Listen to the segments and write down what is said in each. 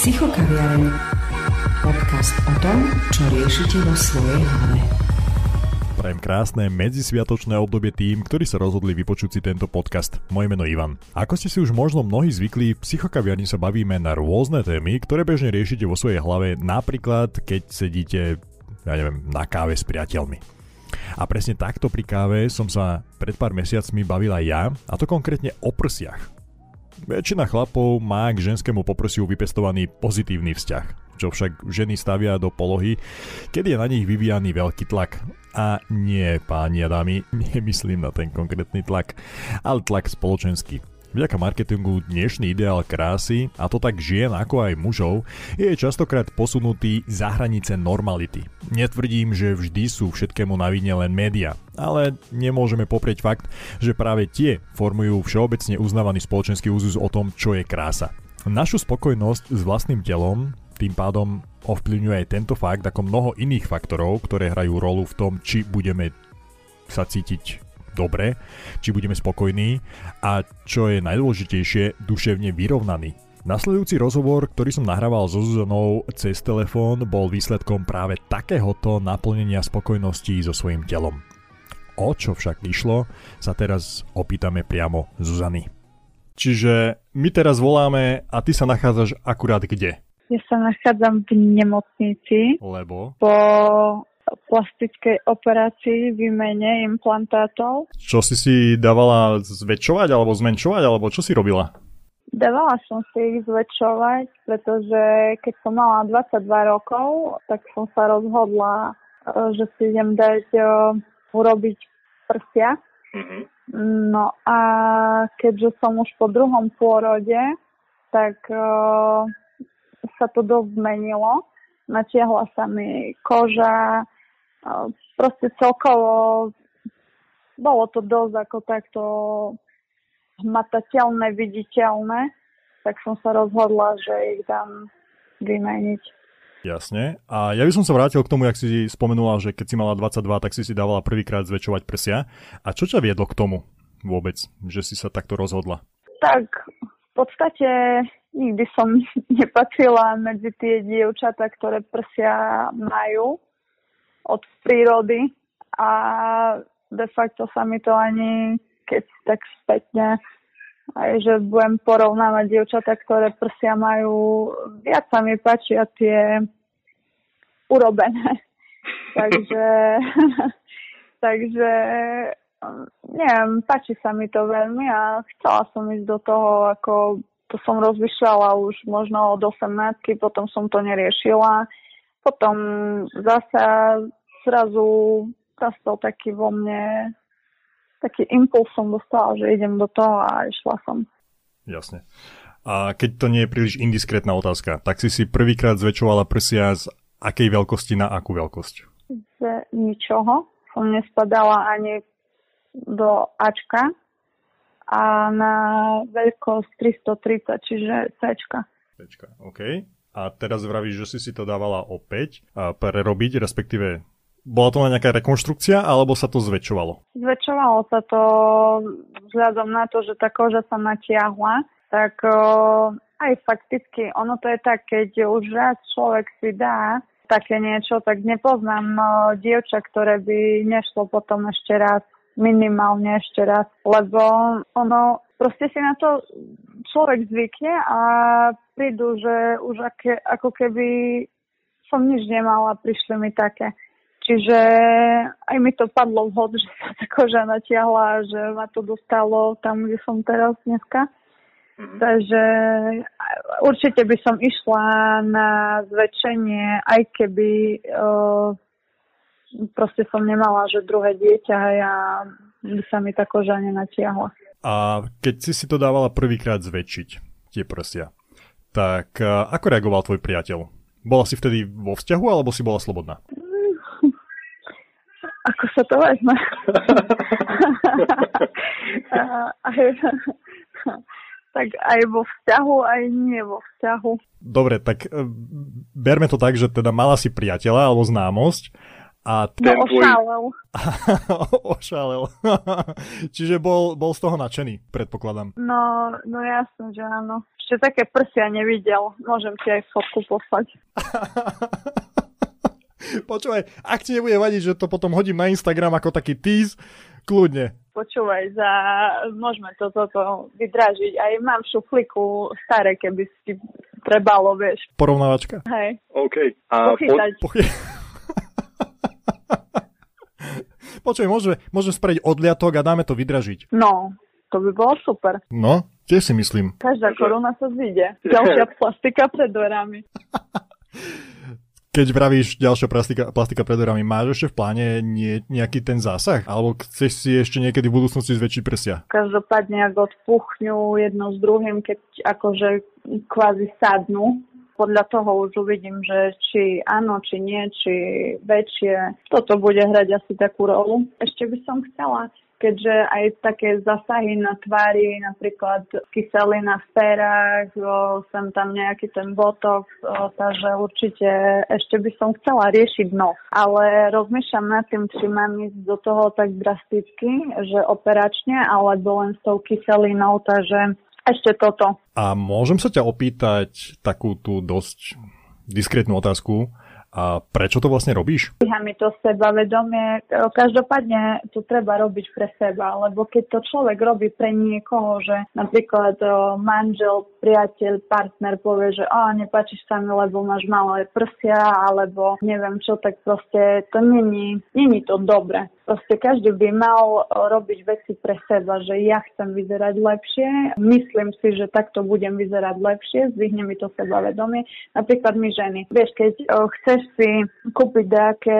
Psychokaviareň. Podcast o tom, čo riešite vo svojej hlave. Prajem krásne medzisviatočné obdobie tým, ktorí sa rozhodli vypočuť si tento podcast. Moje meno Ivan. Ako ste si už možno mnohí zvykli, v psychokaviarni sa bavíme na rôzne témy, ktoré bežne riešite vo svojej hlave, napríklad keď sedíte, ja neviem, na káve s priateľmi. A presne takto pri káve som sa pred pár mesiacmi bavila ja, a to konkrétne o prsiach. Väčšina chlapov má k ženskému poprsiu vypestovaný pozitívny vzťah, čo však ženy stavia do polohy, kedy je na nich vyvíjaný veľký tlak. A nie, páni a dámy, nemyslím na ten konkrétny tlak, ale tlak spoločenský. Vďaka marketingu dnešný ideál krásy, a to tak žien ako aj mužov, je častokrát posunutý za hranice normality. Netvrdím, že vždy sú všetkému na vine len média, ale nemôžeme poprieť fakt, že práve tie formujú všeobecne uznávaný spoločenský úzus o tom, čo je krása. Našu spokojnosť s vlastným telom tým pádom ovplyvňuje aj tento fakt ako mnoho iných faktorov, ktoré hrajú rolu v tom, či budeme sa cítiť dobre, či budeme spokojní a čo je najdôležitejšie, duševne vyrovnaný. Nasledujúci rozhovor, ktorý som nahrával so Zuzanou cez telefón, bol výsledkom práve takéhoto naplnenia spokojnosti so svojím telom. O čo však išlo, sa teraz opýtame priamo Zuzany. Čiže my teraz voláme a ty sa nachádzaš akurát kde? Ja sa nachádzam v nemocnici. Lebo? Po plastickej operácii, výmene implantátov. Čo si si dávala zväčšovať alebo zmenšovať, alebo čo si robila? Dávala som si ich zväčšovať, pretože keď som mala 22 rokov, tak som sa rozhodla, e, že si idem dať uh, urobiť prsia. Mm-hmm. No a keďže som už po druhom pôrode, tak uh, sa to dosť zmenilo. Natiahla sa mi koža, proste celkovo bolo to dosť ako takto hmatateľné, viditeľné, tak som sa rozhodla, že ich dám vymeniť. Jasne. A ja by som sa vrátil k tomu, jak si spomenula, že keď si mala 22, tak si si dávala prvýkrát zväčšovať prsia. A čo ťa viedlo k tomu vôbec, že si sa takto rozhodla? Tak v podstate nikdy som nepatrila medzi tie dievčatá, ktoré prsia majú od prírody a de facto sa mi to ani keď tak spätne aj že budem porovnávať dievčatá, ktoré prsia majú, viac sa mi páčia tie urobené. takže, takže neviem, páči sa mi to veľmi a chcela som ísť do toho, ako to som rozmýšľala už možno od 18, potom som to neriešila. Potom zase zrazu nastal taký vo mne, taký impuls som dostala, že idem do toho a išla som. Jasne. A keď to nie je príliš indiskrétna otázka, tak si si prvýkrát zväčšovala prsia z akej veľkosti na akú veľkosť? Z ničoho. Som nespadala ani do Ačka a na veľkosť 330, čiže Cčka. Cčka, OK. A teraz vravíš, že si si to dávala opäť a prerobiť, respektíve bola to len nejaká rekonštrukcia, alebo sa to zväčšovalo? Zväčšovalo sa to vzhľadom na to, že tá koža sa natiahla, tak aj fakticky, ono to je tak, keď už raz človek si dá také niečo, tak nepoznám o, dievča, ktoré by nešlo potom ešte raz, minimálne ešte raz, lebo ono proste si na to človek zvykne a prídu, že už aké, ako keby som nič nemala, prišli mi také. Čiže aj mi to padlo vhod, že sa tá koža natiahla, že ma to dostalo tam, kde som teraz dneska. Mm. Takže určite by som išla na zväčšenie, aj keby uh, proste som nemala, že druhé dieťa a by sa mi tá koža nenatiahla. A keď si si to dávala prvýkrát zväčšiť, tie prsia, tak uh, ako reagoval tvoj priateľ? Bola si vtedy vo vzťahu alebo si bola slobodná? ako sa to vezme. tak aj vo vzťahu, aj nie vo vzťahu. Dobre, tak e, berme to tak, že teda mala si priateľa alebo známosť A t- no, ošálel. ošálel. Čiže bol, bol z toho nadšený, predpokladám. No, no jasne, že áno. Ešte také prsia nevidel. Môžem ti aj fotku poslať. Počúvaj, ak ti nebude vadiť, že to potom hodím na Instagram ako taký tease, kľudne. Počúvaj, za, môžeme to toto vydražiť. Aj mám šufliku staré, keby si trebalo, vieš. Porovnávačka? Hej. OK. A Pochytať. Po... Počuj, môže, môže spraviť odliatok a dáme to vydražiť. No, to by bolo super. No, tiež si myslím. Každá koruna sa zíde. Ďalšia plastika pred dverami. Keď vravíš ďalšia plastika, plastika pred dverami, máš ešte v pláne nie, nejaký ten zásah? Alebo chceš si ešte niekedy v budúcnosti zväčšiť prsia? Každopádne, ak odpuchňu jedno s druhým, keď akože kvázi sadnú, podľa toho už uvidím, že či áno, či nie, či väčšie. Toto bude hrať asi takú rolu. Ešte by som chcela keďže aj také zasahy na tvári, napríklad kyselina v perách, sem tam nejaký ten botok, takže určite ešte by som chcela riešiť nos. Ale rozmýšľam nad tým, či mám ísť do toho tak drasticky, že operačne, alebo len s tou kyselinou, takže ešte toto. A môžem sa ťa opýtať takú tú dosť diskrétnu otázku. A prečo to vlastne robíš? Píha mi to sebavedomie. Každopádne to treba robiť pre seba, lebo keď to človek robí pre niekoho, že napríklad manžel, priateľ, partner povie, že a nepáčiš sa mi, lebo máš malé prsia, alebo neviem čo, tak proste to není, není to dobre. Proste každý by mal robiť veci pre seba, že ja chcem vyzerať lepšie, myslím si, že takto budem vyzerať lepšie, zdvihne mi to sebavedomie. Napríklad my ženy. Vieš, keď chceš chceš si kúpiť nejaké,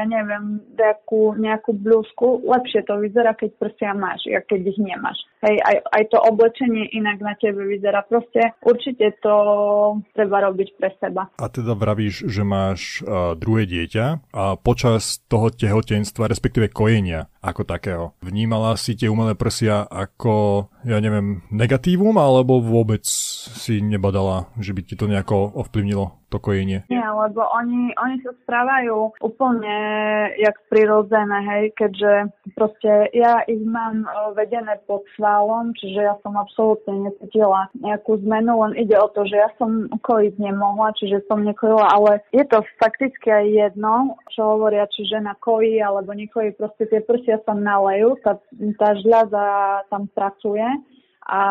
ja neviem, nejakú, nejakú blúzku, lepšie to vyzerá, keď prsia máš, a keď ich nemáš. Hej, aj, aj to oblečenie inak na tebe vyzerá. Proste určite to treba robiť pre seba. A teda vravíš, že máš uh, druhé dieťa a počas toho tehotenstva, respektíve kojenia ako takého. Vnímala si tie umelé prsia ako, ja neviem, negatívum, alebo vôbec si nebadala, že by ti to nejako ovplyvnilo to kojenie? Nie, lebo oni, oni sa správajú úplne jak prirodzené, hej, keďže proste ja ich mám e, vedené pod svalom, čiže ja som absolútne necítila nejakú zmenu, len ide o to, že ja som kojiť nemohla, čiže som nekojila, ale je to fakticky aj jedno, čo hovoria, či žena kojí alebo nekojí, proste tie prsia sa nalejú, tá, tá žľaza tam pracuje a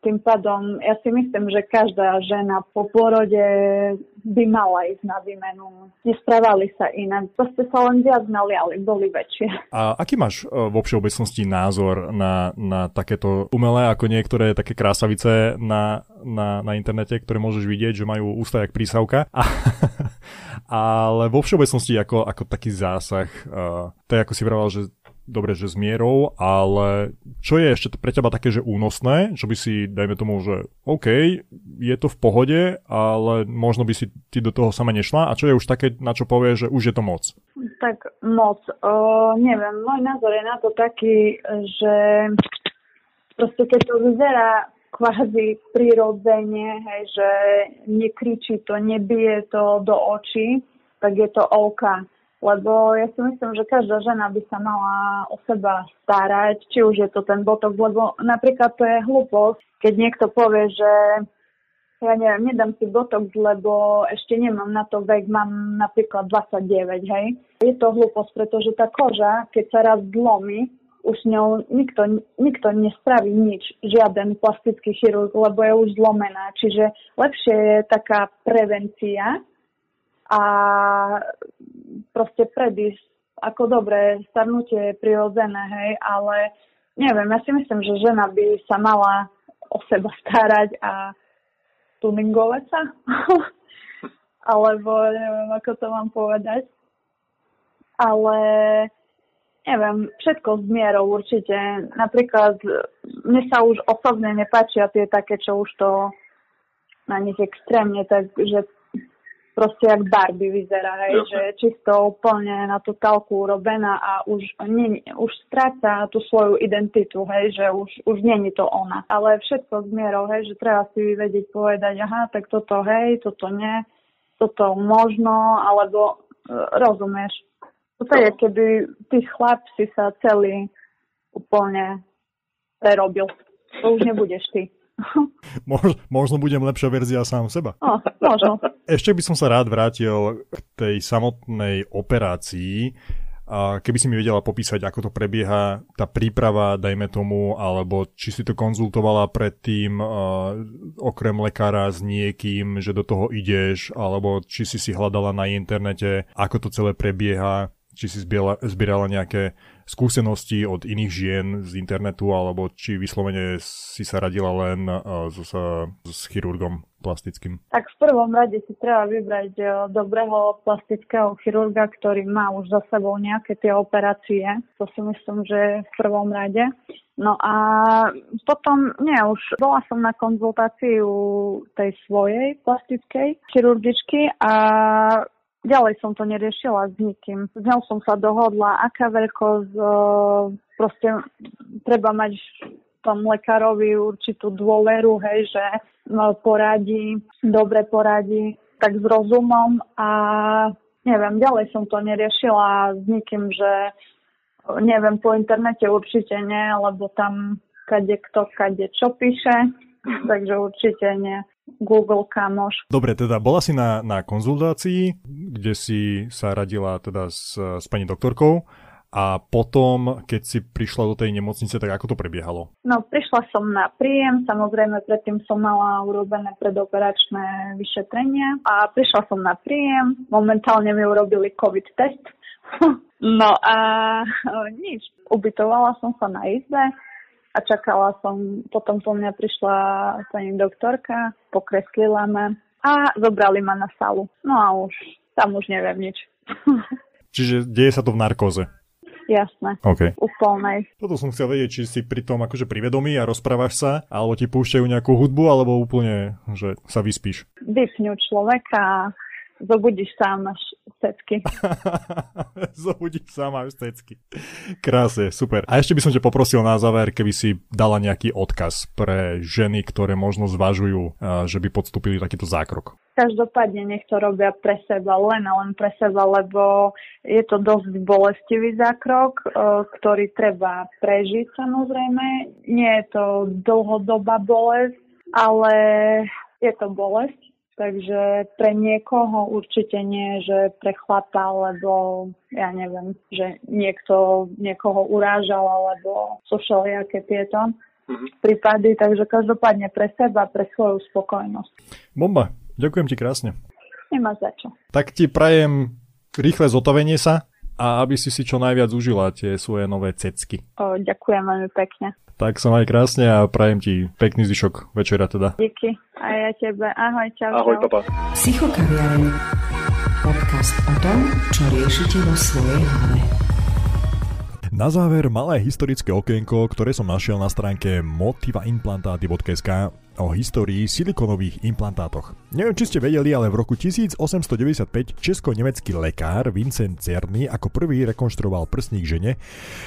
tým pádom ja si myslím, že každá žena po porode by mala ísť na výmenu. Nesprávali sa inak, proste sa len viac naliali, boli väčšie. A aký máš e, vo všeobecnosti názor na, na takéto umelé, ako niektoré také krásavice na, na, na internete, ktoré môžeš vidieť, že majú ústa jak prísavka? A, ale vo všeobecnosti ako, ako taký zásah, uh, to je ako si vravel, že dobre, že s mierou, ale čo je ešte pre teba také, že únosné, čo by si, dajme tomu, že OK, je to v pohode, ale možno by si ty do toho sama nešla? A čo je už také, na čo povie, že už je to moc? Tak moc, o, neviem, môj názor je na to taký, že proste keď to vyzerá kvázi prirodzene, hej, že nekričí to, nebije to do očí, tak je to OK lebo ja si myslím, že každá žena by sa mala o seba starať, či už je to ten botok, lebo napríklad to je hlúposť, keď niekto povie, že ja neviem, nedám si botok, lebo ešte nemám na to vek, mám napríklad 29, hej. Je to hlúposť, pretože tá koža, keď sa raz zlomí, už s ňou nikto, nikto nespraví nič, žiaden plastický chirurg, lebo je už zlomená. Čiže lepšie je taká prevencia, a proste predísť ako dobre, starnutie je prirodzené, hej, ale neviem, ja si myslím, že žena by sa mala o seba starať a tuningovať sa. Alebo neviem, ako to mám povedať. Ale neviem, všetko s mierou určite. Napríklad mne sa už osobne nepáčia tie také, čo už to na nich extrémne, takže proste jak Barbie vyzerá, hej, že čisto úplne na tú talku urobená a už, nie, už stráca tú svoju identitu, hej, že už, už není to ona. Ale všetko s mierou, hej, že treba si vedieť povedať, aha, tak toto hej, toto nie, toto možno, alebo e, rozumieš. To je, keby tí chlapci sa celý úplne prerobil. To už nebudeš ty. Mož, možno budem lepšia verzia sám seba. No, možno. Ešte by som sa rád vrátil k tej samotnej operácii. A keby si mi vedela popísať, ako to prebieha, tá príprava, dajme tomu, alebo či si to konzultovala predtým uh, okrem lekára s niekým, že do toho ideš, alebo či si si hľadala na internete, ako to celé prebieha, či si zbierala, zbierala nejaké skúsenosti od iných žien z internetu, alebo či vyslovene si sa radila len uh, s, s chirurgom plastickým? Tak v prvom rade si treba vybrať uh, dobrého plastického chirurga, ktorý má už za sebou nejaké tie operácie. To si myslím, že v prvom rade. No a potom, nie, už bola som na konzultáciu tej svojej plastickej chirurgičky a ďalej som to neriešila s nikým. S ňou som sa dohodla, aká veľkosť, proste treba mať tom lekárovi určitú dôveru, hej, že no, poradí, dobre poradí, tak s rozumom a neviem, ďalej som to neriešila s nikým, že neviem, po internete určite nie, lebo tam kade kto, kade čo píše, takže určite nie. Google kamoš. Dobre, teda bola si na, na konzultácii, kde si sa radila teda s, s pani doktorkou a potom, keď si prišla do tej nemocnice, tak ako to prebiehalo? No, prišla som na príjem, samozrejme predtým som mala urobené predoperačné vyšetrenia a prišla som na príjem, momentálne mi urobili COVID test. no a nič, ubytovala som sa na izbe, a čakala som, potom po mňa prišla pani doktorka, pokreslila ma a zobrali ma na salu. No a už, tam už neviem nič. Čiže deje sa to v narkóze? Jasné. Okay. U plnej. Toto som chcel vedieť, či si pri tom akože privedomí a rozprávaš sa, alebo ti púšťajú nejakú hudbu, alebo úplne, že sa vyspíš. Vypňu človeka Zobudíš sám, máš stecky. Zobudíš sám, máš stecky. Krásne, super. A ešte by som ťa poprosil na záver, keby si dala nejaký odkaz pre ženy, ktoré možno zvažujú, že by podstúpili takýto zákrok. Každopádne nech to robia pre seba, len a len pre seba, lebo je to dosť bolestivý zákrok, ktorý treba prežiť samozrejme. Nie je to dlhodobá bolesť, ale je to bolesť Takže pre niekoho určite nie, že pre chlapa, lebo ja neviem, že niekto niekoho urážal, alebo sú všelijaké tieto mm-hmm. prípady. Takže každopádne pre seba, pre svoju spokojnosť. Bomba, ďakujem ti krásne. Nemá za čo. Tak ti prajem rýchle zotavenie sa a aby si si čo najviac užila tie svoje nové cecky. O, ďakujem veľmi pekne. Tak sa maj krásne a prajem ti pekný zvyšok večera teda. Díky. A ja tebe. Ahoj, čau. Ahoj, čau. papa. Psychokaviareň. Podcast o tom, čo riešite vo svojej hlave. Na záver malé historické okienko, ktoré som našiel na stránke motivaimplantáty.sk o histórii silikonových implantátoch. Neviem, či ste vedeli, ale v roku 1895 česko-nemecký lekár Vincent Cerny ako prvý rekonštruoval prsník žene,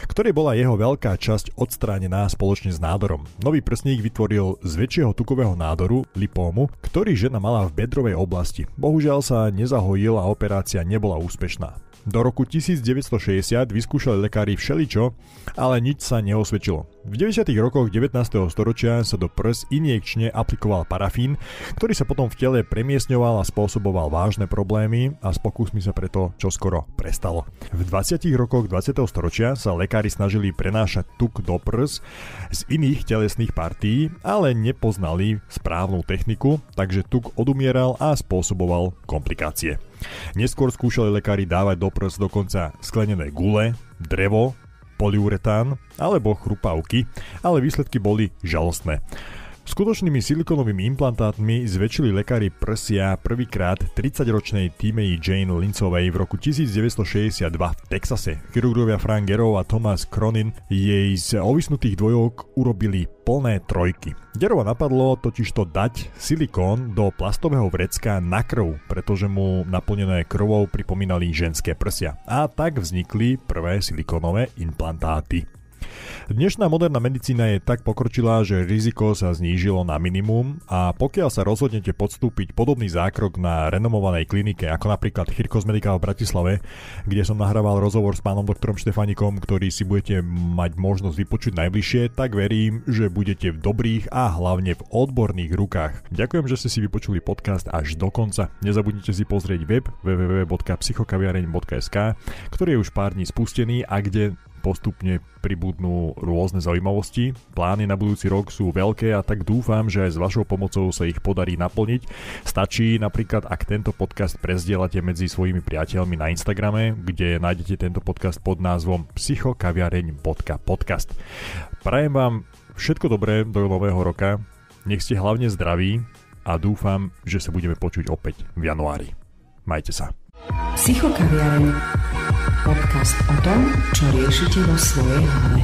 ktorej bola jeho veľká časť odstránená spoločne s nádorom. Nový prsník vytvoril z väčšieho tukového nádoru, lipómu, ktorý žena mala v bedrovej oblasti. Bohužiaľ sa nezahojil a operácia nebola úspešná. Do roku 1960 vyskúšali lekári všeličo, ale nič sa neosvedčilo. V 90. rokoch 19. storočia sa do prs injekčne aplikoval parafín, ktorý sa potom v tele premiesňoval a spôsoboval vážne problémy a s pokusmi sa preto čoskoro prestalo. V 20. rokoch 20. storočia sa lekári snažili prenášať tuk do prs z iných telesných partí, ale nepoznali správnu techniku, takže tuk odumieral a spôsoboval komplikácie. Neskôr skúšali lekári dávať do prs dokonca sklenené gule, drevo, poliuretán alebo chrupavky, ale výsledky boli žalostné. Skutočnými silikonovými implantátmi zväčšili lekári prsia prvýkrát 30-ročnej Timei Jane Lincovej v roku 1962 v Texase. Chirurgovia Frank Gero a Thomas Cronin jej z ovisnutých dvojok urobili plné trojky. Gerova napadlo totiž to dať silikón do plastového vrecka na krv, pretože mu naplnené krvou pripomínali ženské prsia. A tak vznikli prvé silikónové implantáty. Dnešná moderná medicína je tak pokročilá, že riziko sa znížilo na minimum a pokiaľ sa rozhodnete podstúpiť podobný zákrok na renomovanej klinike, ako napríklad Chirkos Medical v Bratislave, kde som nahrával rozhovor s pánom doktorom Štefanikom, ktorý si budete mať možnosť vypočuť najbližšie, tak verím, že budete v dobrých a hlavne v odborných rukách. Ďakujem, že ste si vypočuli podcast až do konca. Nezabudnite si pozrieť web www.psychokaviareň.sk, ktorý je už pár dní spustený a kde postupne pribudnú rôzne zaujímavosti. Plány na budúci rok sú veľké a tak dúfam, že aj s vašou pomocou sa ich podarí naplniť. Stačí napríklad, ak tento podcast prezdielate medzi svojimi priateľmi na Instagrame, kde nájdete tento podcast pod názvom psychokaviareň.podcast. Prajem vám všetko dobré do nového roka, nech ste hlavne zdraví a dúfam, že sa budeme počuť opäť v januári. Majte sa. Psychokaviareň. Podcast o tom, čo riešite vo svojej hlave.